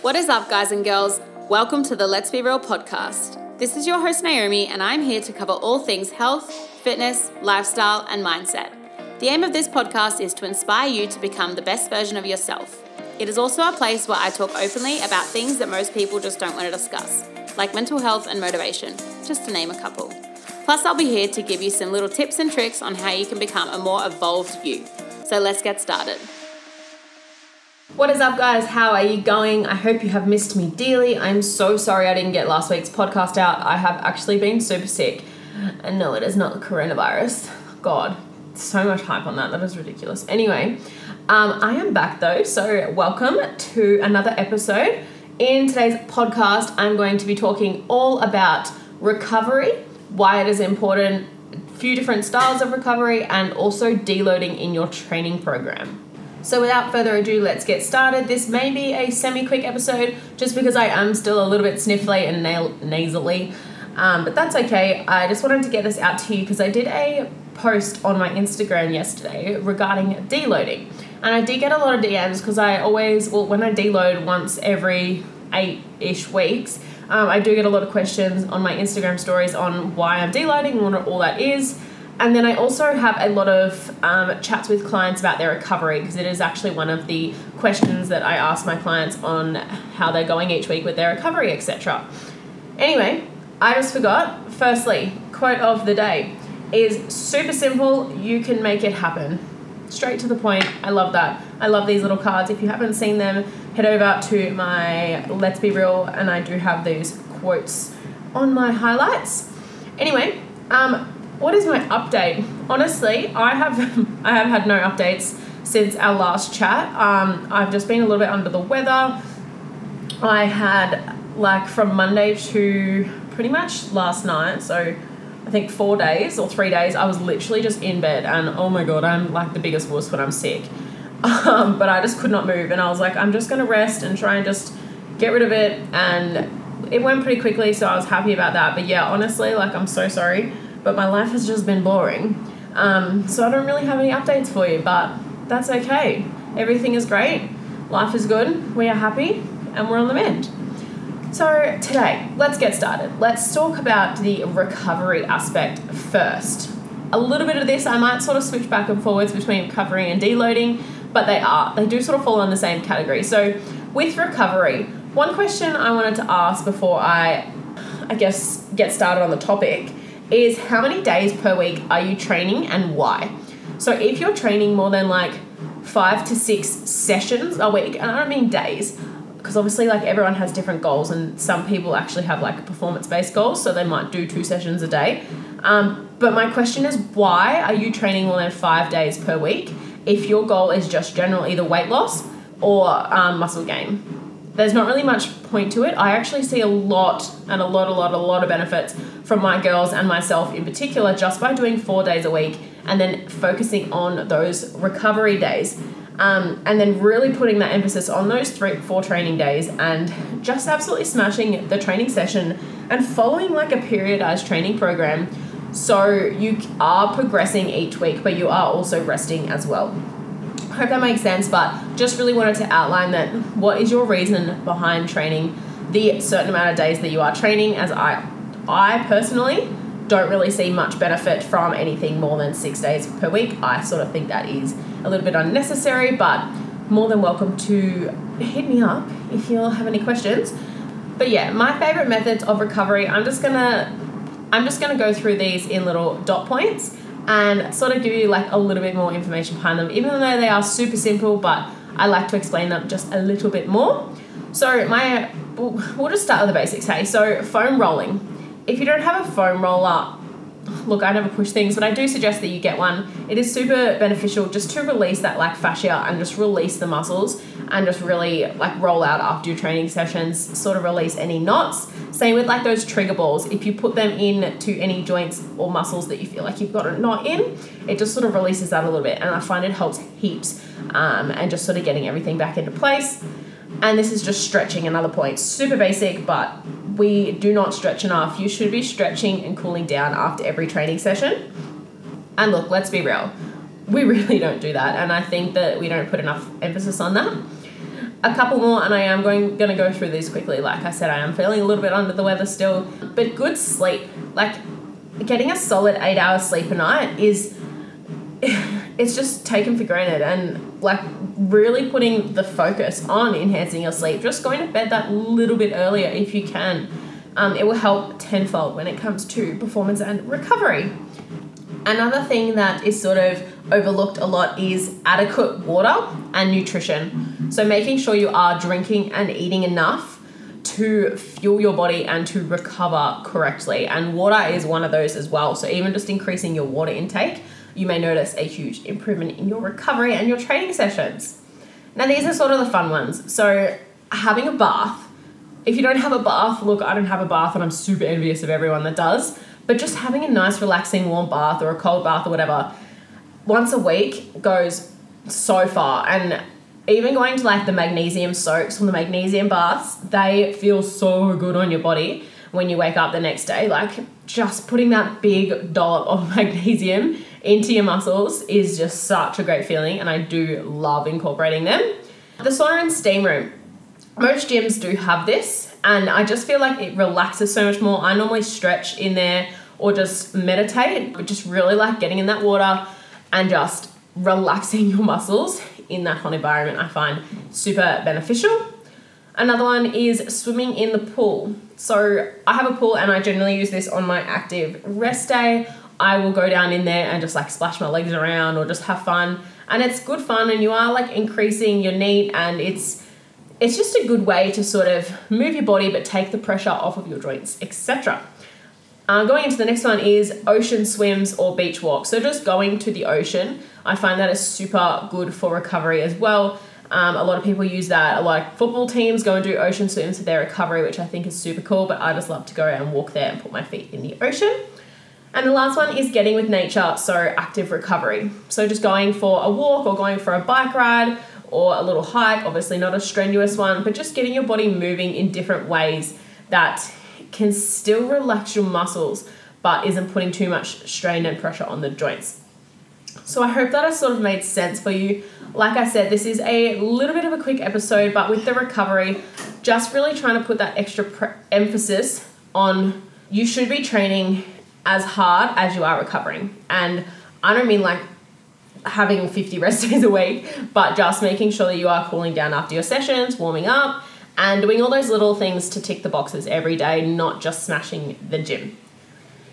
What is up, guys and girls? Welcome to the Let's Be Real podcast. This is your host, Naomi, and I'm here to cover all things health, fitness, lifestyle, and mindset. The aim of this podcast is to inspire you to become the best version of yourself. It is also a place where I talk openly about things that most people just don't want to discuss, like mental health and motivation, just to name a couple. Plus, I'll be here to give you some little tips and tricks on how you can become a more evolved you. So let's get started. What is up, guys? How are you going? I hope you have missed me dearly. I'm so sorry I didn't get last week's podcast out. I have actually been super sick. And no, it is not coronavirus. God, so much hype on that. That is ridiculous. Anyway, um, I am back though, so welcome to another episode. In today's podcast, I'm going to be talking all about recovery, why it is important, a few different styles of recovery, and also deloading in your training program. So, without further ado, let's get started. This may be a semi quick episode just because I am still a little bit sniffly and nail- nasally, um, but that's okay. I just wanted to get this out to you because I did a post on my Instagram yesterday regarding deloading. And I did get a lot of DMs because I always, well, when I deload once every eight ish weeks, um, I do get a lot of questions on my Instagram stories on why I'm deloading and what all that is. And then I also have a lot of um, chats with clients about their recovery because it is actually one of the questions that I ask my clients on how they're going each week with their recovery, etc. Anyway, I just forgot. Firstly, quote of the day is super simple. You can make it happen straight to the point. I love that. I love these little cards. If you haven't seen them, head over to my Let's Be Real, and I do have these quotes on my highlights. Anyway, um, what is my update? Honestly, I have I have had no updates since our last chat. Um, I've just been a little bit under the weather. I had like from Monday to pretty much last night, so I think four days or three days, I was literally just in bed and oh my god, I'm like the biggest wuss when I'm sick. Um, but I just could not move and I was like, I'm just gonna rest and try and just get rid of it and it went pretty quickly, so I was happy about that. But yeah, honestly, like I'm so sorry, but my life has just been boring. Um, so I don't really have any updates for you, but that's okay. Everything is great, life is good, we are happy, and we're on the mend. So, today, let's get started. Let's talk about the recovery aspect first. A little bit of this, I might sort of switch back and forwards between recovery and deloading, but they are, they do sort of fall in the same category. So, with recovery, one question I wanted to ask before I, I guess, get started on the topic is how many days per week are you training and why? So, if you're training more than like five to six sessions a week, and I don't mean days, because obviously like everyone has different goals and some people actually have like performance based goals so they might do two sessions a day um, but my question is why are you training more than five days per week if your goal is just general either weight loss or um, muscle gain there's not really much point to it. I actually see a lot and a lot a lot a lot of benefits from my girls and myself in particular just by doing four days a week and then focusing on those recovery days. Um, and then really putting that emphasis on those three, four training days and just absolutely smashing the training session and following like a periodized training program. So you are progressing each week, but you are also resting as well. Hope that makes sense, but just really wanted to outline that what is your reason behind training the certain amount of days that you are training as I I personally don't really see much benefit from anything more than six days per week. I sort of think that is a little bit unnecessary, but more than welcome to hit me up if you have any questions. But yeah, my favorite methods of recovery, I'm just gonna I'm just gonna go through these in little dot points and sort of give you like a little bit more information behind them, even though they are super simple, but I like to explain them just a little bit more. So my we'll just start with the basics, hey. So foam rolling. If you don't have a foam roller, look, I never push things, but I do suggest that you get one. It is super beneficial just to release that like fascia and just release the muscles and just really like roll out after your training sessions, sort of release any knots. Same with like those trigger balls. If you put them in to any joints or muscles that you feel like you've got a knot in, it just sort of releases that a little bit. And I find it helps heaps um, and just sort of getting everything back into place. And this is just stretching, another point. Super basic, but we do not stretch enough. You should be stretching and cooling down after every training session. And look, let's be real, we really don't do that. And I think that we don't put enough emphasis on that. a couple more, and I am going to go through these quickly. Like I said, I am feeling a little bit under the weather still, but good sleep, like getting a solid eight hours sleep a night is it's just taken for granted and like really putting the focus on enhancing your sleep just going to bed that little bit earlier if you can um, it will help tenfold when it comes to performance and recovery another thing that is sort of overlooked a lot is adequate water and nutrition so making sure you are drinking and eating enough to fuel your body and to recover correctly. And water is one of those as well. So, even just increasing your water intake, you may notice a huge improvement in your recovery and your training sessions. Now, these are sort of the fun ones. So, having a bath. If you don't have a bath, look, I don't have a bath and I'm super envious of everyone that does. But just having a nice, relaxing, warm bath or a cold bath or whatever once a week goes so far. And even going to like the magnesium soaks or the magnesium baths, they feel so good on your body when you wake up the next day. Like just putting that big dollop of magnesium into your muscles is just such a great feeling, and I do love incorporating them. The sauna and steam room. Most gyms do have this, and I just feel like it relaxes so much more. I normally stretch in there or just meditate, but just really like getting in that water and just relaxing your muscles in that hot environment, I find super beneficial. Another one is swimming in the pool. So I have a pool and I generally use this on my active rest day. I will go down in there and just like splash my legs around or just have fun. And it's good fun and you are like increasing your NEAT and it's it's just a good way to sort of move your body but take the pressure off of your joints, etc. Uh, going into the next one is ocean swims or beach walks. So just going to the ocean, I find that is super good for recovery as well. Um, a lot of people use that. A lot of football teams go and do ocean swims for their recovery, which I think is super cool. But I just love to go and walk there and put my feet in the ocean. And the last one is getting with nature, so active recovery. So just going for a walk or going for a bike ride or a little hike, obviously not a strenuous one, but just getting your body moving in different ways that can still relax your muscles but isn't putting too much strain and pressure on the joints. So I hope that has sort of made sense for you. Like I said, this is a little bit of a quick episode, but with the recovery, just really trying to put that extra pre- emphasis on you should be training as hard as you are recovering. And I don't mean like having 50 rest days a week, but just making sure that you are cooling down after your sessions, warming up, and doing all those little things to tick the boxes every day, not just smashing the gym.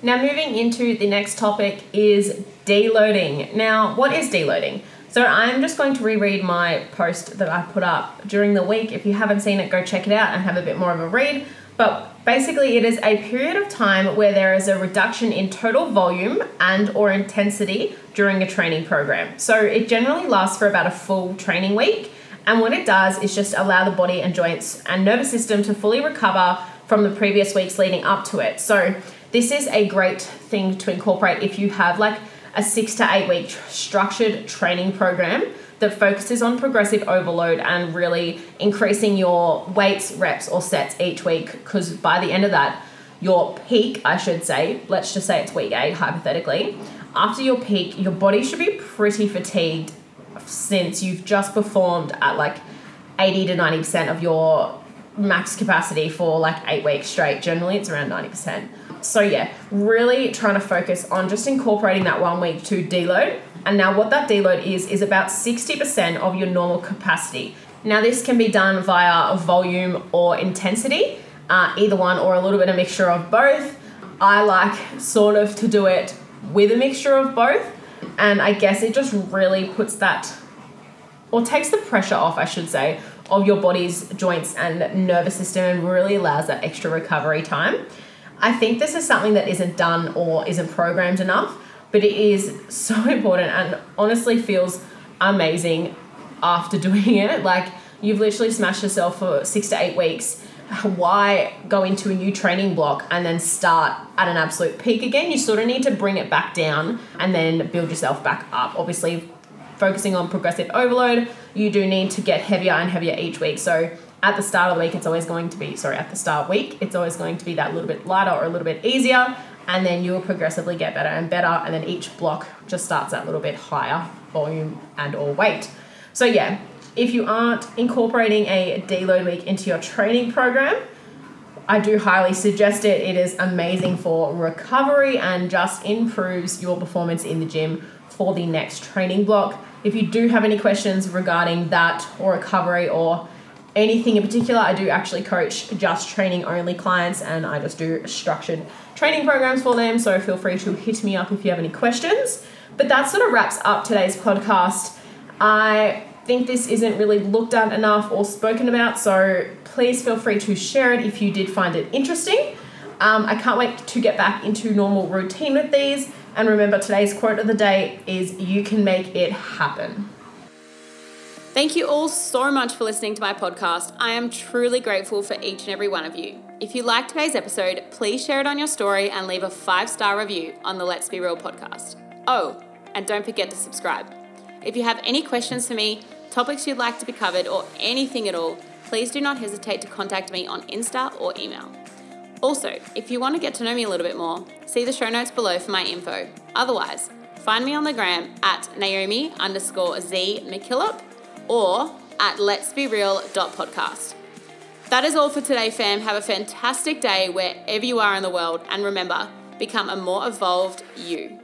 Now, moving into the next topic is deloading. Now, what is deloading? So, I'm just going to reread my post that I put up during the week. If you haven't seen it, go check it out and have a bit more of a read. But basically, it is a period of time where there is a reduction in total volume and or intensity during a training program. So, it generally lasts for about a full training week and what it does is just allow the body and joints and nervous system to fully recover from the previous weeks leading up to it. So, this is a great thing to incorporate if you have like a six to eight week structured training program that focuses on progressive overload and really increasing your weights, reps, or sets each week. Because by the end of that, your peak, I should say, let's just say it's week eight, hypothetically, after your peak, your body should be pretty fatigued since you've just performed at like 80 to 90% of your max capacity for like eight weeks straight. Generally, it's around 90%. So, yeah, really trying to focus on just incorporating that one week to deload. And now, what that deload is, is about 60% of your normal capacity. Now, this can be done via volume or intensity, uh, either one, or a little bit of mixture of both. I like sort of to do it with a mixture of both and I guess it just really puts that, or takes the pressure off, I should say, of your body's joints and nervous system and really allows that extra recovery time. I think this is something that isn't done or isn't programmed enough, but it is so important and honestly feels amazing after doing it. Like you've literally smashed yourself for six to eight weeks why go into a new training block and then start at an absolute peak again? You sort of need to bring it back down and then build yourself back up. Obviously, focusing on progressive overload, you do need to get heavier and heavier each week. So at the start of the week, it's always going to be, sorry, at the start week, it's always going to be that little bit lighter or a little bit easier. And then you will progressively get better and better. And then each block just starts that little bit higher volume and or weight. So yeah, If you aren't incorporating a deload week into your training program, I do highly suggest it. It is amazing for recovery and just improves your performance in the gym for the next training block. If you do have any questions regarding that or recovery or anything in particular, I do actually coach just training only clients and I just do structured training programs for them. So feel free to hit me up if you have any questions. But that sort of wraps up today's podcast. I think this isn't really looked at enough or spoken about, so please feel free to share it if you did find it interesting. Um, I can't wait to get back into normal routine with these. And remember, today's quote of the day is You can make it happen. Thank you all so much for listening to my podcast. I am truly grateful for each and every one of you. If you liked today's episode, please share it on your story and leave a five star review on the Let's Be Real podcast. Oh, and don't forget to subscribe. If you have any questions for me, topics you'd like to be covered, or anything at all, please do not hesitate to contact me on Insta or email. Also, if you want to get to know me a little bit more, see the show notes below for my info. Otherwise, find me on the gram at Naomi underscore Z McKillop or at let's be real.podcast. That is all for today, fam. Have a fantastic day wherever you are in the world, and remember, become a more evolved you.